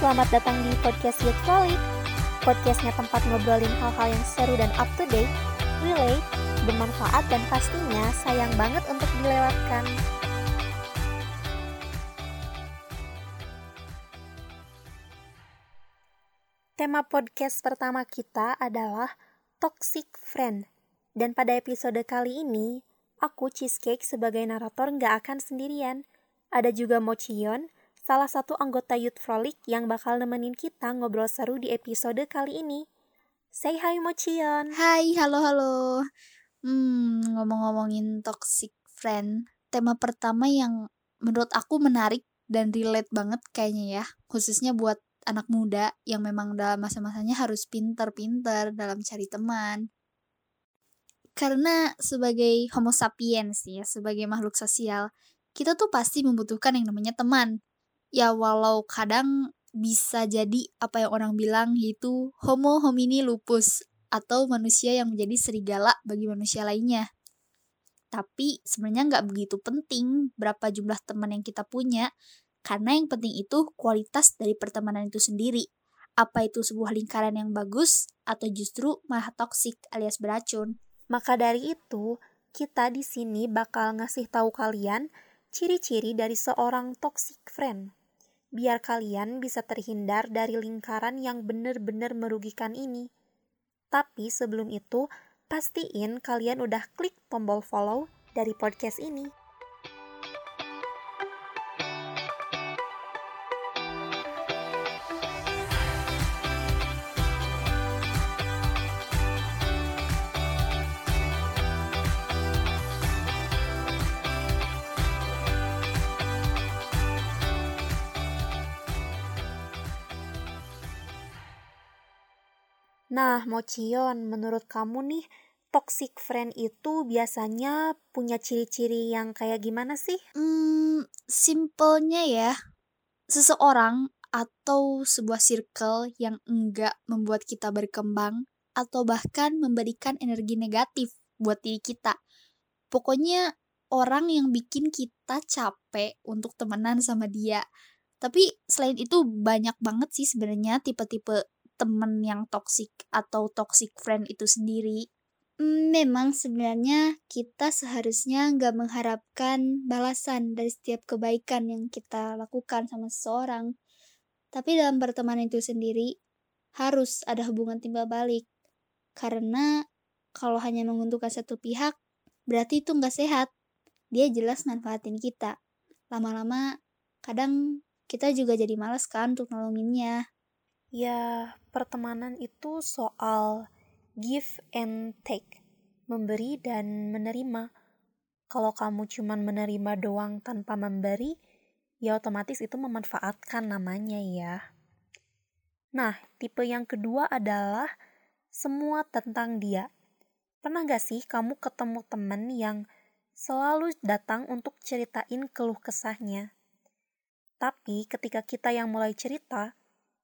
selamat datang di Podcast Youth Frolic. Podcastnya tempat ngobrolin hal-hal yang seru dan up to date, relate, bermanfaat, dan pastinya sayang banget untuk dilewatkan. Tema podcast pertama kita adalah Toxic Friend. Dan pada episode kali ini, aku Cheesecake sebagai narator nggak akan sendirian. Ada juga Mochion, salah satu anggota Youth Frolic yang bakal nemenin kita ngobrol seru di episode kali ini. Say hi Mochion. Hai, halo halo. Hmm, ngomong-ngomongin toxic friend, tema pertama yang menurut aku menarik dan relate banget kayaknya ya, khususnya buat anak muda yang memang dalam masa-masanya harus pinter-pinter dalam cari teman. Karena sebagai homo sapiens ya, sebagai makhluk sosial, kita tuh pasti membutuhkan yang namanya teman. Ya walau kadang bisa jadi apa yang orang bilang yaitu homo homini lupus atau manusia yang menjadi serigala bagi manusia lainnya. Tapi sebenarnya nggak begitu penting berapa jumlah teman yang kita punya, karena yang penting itu kualitas dari pertemanan itu sendiri. Apa itu sebuah lingkaran yang bagus atau justru malah toksik alias beracun. Maka dari itu, kita di sini bakal ngasih tahu kalian ciri-ciri dari seorang toxic friend. Biar kalian bisa terhindar dari lingkaran yang benar-benar merugikan ini. Tapi sebelum itu, pastiin kalian udah klik tombol follow dari podcast ini. Nah, Mochion, menurut kamu nih, toxic friend itu biasanya punya ciri-ciri yang kayak gimana sih? Hmm, simpelnya ya, seseorang atau sebuah circle yang enggak membuat kita berkembang atau bahkan memberikan energi negatif buat diri kita. Pokoknya orang yang bikin kita capek untuk temenan sama dia. Tapi selain itu banyak banget sih sebenarnya tipe-tipe temen yang toxic atau toxic friend itu sendiri. Hmm, memang sebenarnya kita seharusnya nggak mengharapkan balasan dari setiap kebaikan yang kita lakukan sama seseorang. Tapi dalam pertemanan itu sendiri, harus ada hubungan timbal balik. Karena kalau hanya menguntungkan satu pihak, berarti itu nggak sehat. Dia jelas manfaatin kita. Lama-lama, kadang kita juga jadi males kan untuk nolonginnya. Ya, pertemanan itu soal give and take, memberi dan menerima. Kalau kamu cuma menerima doang tanpa memberi, ya otomatis itu memanfaatkan namanya ya. Nah, tipe yang kedua adalah semua tentang dia. Pernah gak sih kamu ketemu temen yang selalu datang untuk ceritain keluh kesahnya? Tapi ketika kita yang mulai cerita,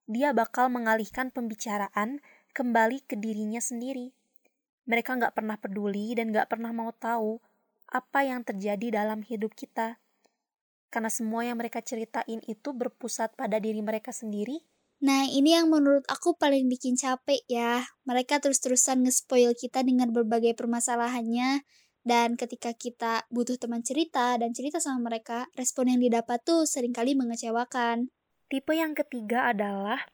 dia bakal mengalihkan pembicaraan kembali ke dirinya sendiri. Mereka nggak pernah peduli dan nggak pernah mau tahu apa yang terjadi dalam hidup kita. Karena semua yang mereka ceritain itu berpusat pada diri mereka sendiri. Nah, ini yang menurut aku paling bikin capek ya. Mereka terus-terusan nge-spoil kita dengan berbagai permasalahannya. Dan ketika kita butuh teman cerita dan cerita sama mereka, respon yang didapat tuh sering kali mengecewakan. Tipe yang ketiga adalah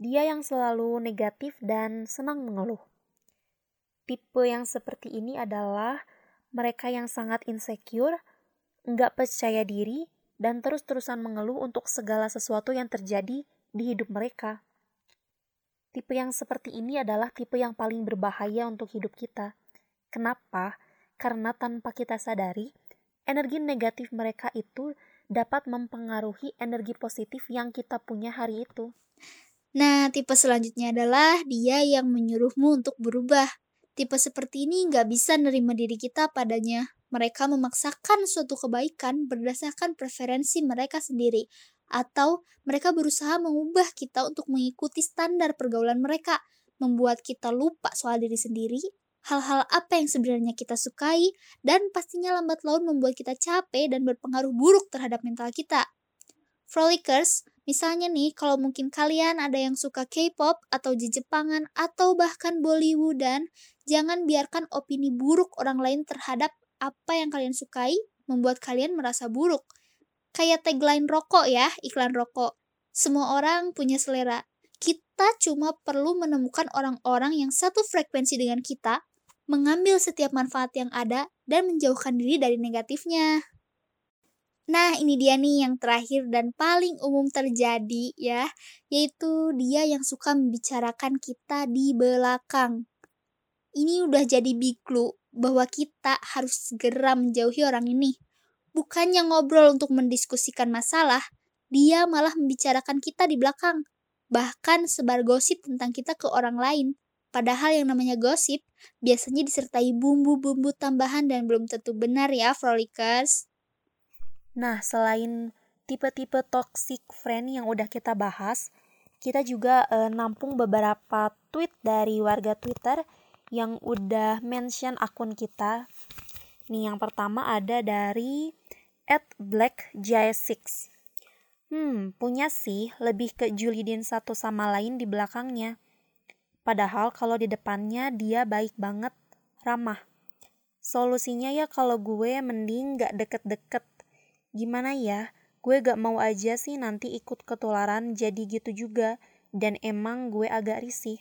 dia yang selalu negatif dan senang mengeluh. Tipe yang seperti ini adalah mereka yang sangat insecure, nggak percaya diri, dan terus-terusan mengeluh untuk segala sesuatu yang terjadi di hidup mereka. Tipe yang seperti ini adalah tipe yang paling berbahaya untuk hidup kita. Kenapa? Karena tanpa kita sadari, energi negatif mereka itu dapat mempengaruhi energi positif yang kita punya hari itu. Nah, tipe selanjutnya adalah dia yang menyuruhmu untuk berubah. Tipe seperti ini nggak bisa nerima diri kita padanya. Mereka memaksakan suatu kebaikan berdasarkan preferensi mereka sendiri. Atau mereka berusaha mengubah kita untuk mengikuti standar pergaulan mereka. Membuat kita lupa soal diri sendiri hal-hal apa yang sebenarnya kita sukai, dan pastinya lambat laun membuat kita capek dan berpengaruh buruk terhadap mental kita. Frolickers, Misalnya nih, kalau mungkin kalian ada yang suka K-pop atau Jepangan atau bahkan Bollywoodan, jangan biarkan opini buruk orang lain terhadap apa yang kalian sukai membuat kalian merasa buruk. Kayak tagline rokok ya, iklan rokok. Semua orang punya selera. Kita cuma perlu menemukan orang-orang yang satu frekuensi dengan kita, mengambil setiap manfaat yang ada, dan menjauhkan diri dari negatifnya. Nah, ini dia nih yang terakhir dan paling umum terjadi ya, yaitu dia yang suka membicarakan kita di belakang. Ini udah jadi big clue bahwa kita harus segera menjauhi orang ini. Bukannya ngobrol untuk mendiskusikan masalah, dia malah membicarakan kita di belakang. Bahkan sebar gosip tentang kita ke orang lain. Padahal yang namanya gosip biasanya disertai bumbu-bumbu tambahan dan belum tentu benar ya, Frolikers. Nah, selain tipe-tipe toxic friend yang udah kita bahas, kita juga uh, nampung beberapa tweet dari warga Twitter yang udah mention akun kita. Nih, yang pertama ada dari at blackj6. Hmm, punya sih, lebih ke Julidin satu sama lain di belakangnya. Padahal kalau di depannya dia baik banget, ramah. Solusinya ya kalau gue mending gak deket-deket Gimana ya, gue gak mau aja sih nanti ikut ketularan jadi gitu juga. Dan emang gue agak risih.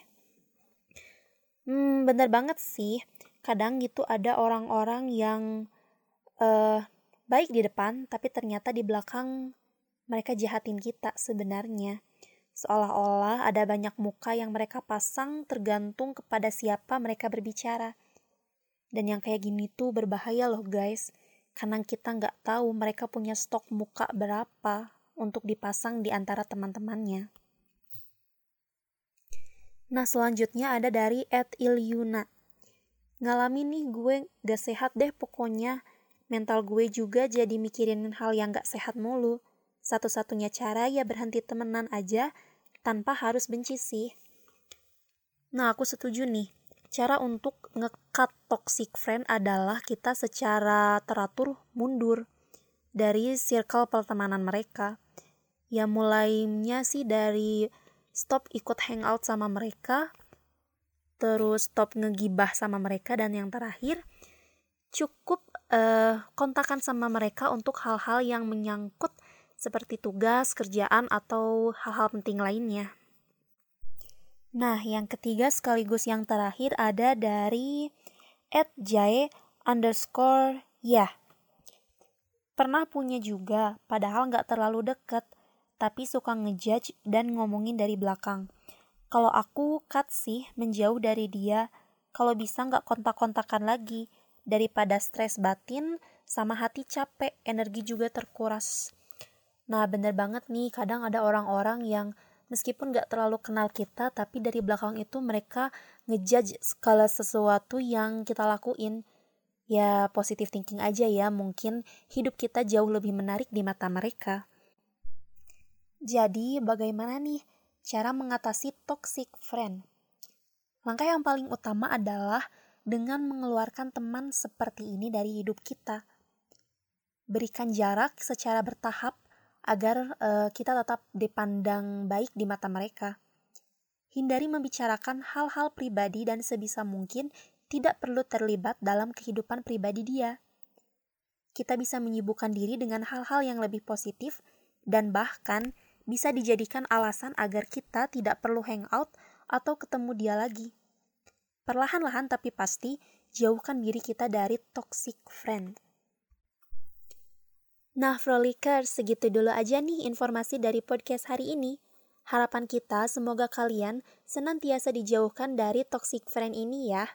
Hmm, bener banget sih. Kadang gitu ada orang-orang yang uh, baik di depan, tapi ternyata di belakang mereka jahatin kita sebenarnya. Seolah-olah ada banyak muka yang mereka pasang tergantung kepada siapa mereka berbicara. Dan yang kayak gini tuh berbahaya loh guys karena kita nggak tahu mereka punya stok muka berapa untuk dipasang di antara teman-temannya. Nah selanjutnya ada dari Ed Ilyuna. Ngalamin nih gue gak sehat deh pokoknya. Mental gue juga jadi mikirin hal yang gak sehat mulu. Satu-satunya cara ya berhenti temenan aja tanpa harus benci sih. Nah aku setuju nih cara untuk ngekat toxic friend adalah kita secara teratur mundur dari circle pertemanan mereka. Ya mulainya sih dari stop ikut hangout sama mereka, terus stop ngegibah sama mereka dan yang terakhir cukup uh, kontakan sama mereka untuk hal-hal yang menyangkut seperti tugas, kerjaan atau hal-hal penting lainnya. Nah, yang ketiga sekaligus yang terakhir ada dari @jae underscore ya. Pernah punya juga, padahal nggak terlalu deket, tapi suka ngejudge dan ngomongin dari belakang. Kalau aku cut sih, menjauh dari dia, kalau bisa nggak kontak-kontakan lagi, daripada stres batin sama hati capek, energi juga terkuras. Nah bener banget nih, kadang ada orang-orang yang meskipun gak terlalu kenal kita tapi dari belakang itu mereka ngejudge segala sesuatu yang kita lakuin. Ya positive thinking aja ya mungkin hidup kita jauh lebih menarik di mata mereka. Jadi bagaimana nih cara mengatasi toxic friend? Langkah yang paling utama adalah dengan mengeluarkan teman seperti ini dari hidup kita. Berikan jarak secara bertahap agar uh, kita tetap dipandang baik di mata mereka. Hindari membicarakan hal-hal pribadi dan sebisa mungkin tidak perlu terlibat dalam kehidupan pribadi dia. Kita bisa menyibukkan diri dengan hal-hal yang lebih positif dan bahkan bisa dijadikan alasan agar kita tidak perlu hangout atau ketemu dia lagi. Perlahan-lahan tapi pasti, jauhkan diri kita dari toxic friend. Nah, Frolikers, segitu dulu aja nih informasi dari podcast hari ini. Harapan kita semoga kalian senantiasa dijauhkan dari toxic friend ini ya.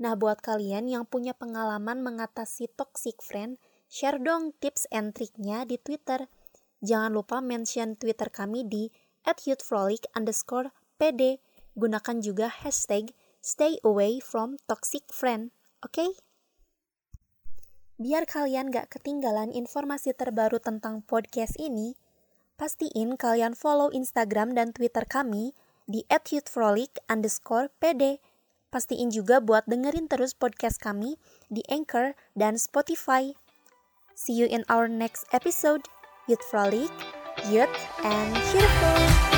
Nah, buat kalian yang punya pengalaman mengatasi toxic friend, share dong tips and triknya di Twitter. Jangan lupa mention Twitter kami di @youthfrolic underscore pd. Gunakan juga hashtag stay away from toxic friend. Oke? Okay? Biar kalian gak ketinggalan informasi terbaru tentang podcast ini, pastiin kalian follow Instagram dan Twitter kami di @youthfrolic underscore pd. Pastiin juga buat dengerin terus podcast kami di Anchor dan Spotify. See you in our next episode. Youth Frolic, youth, and cheerful.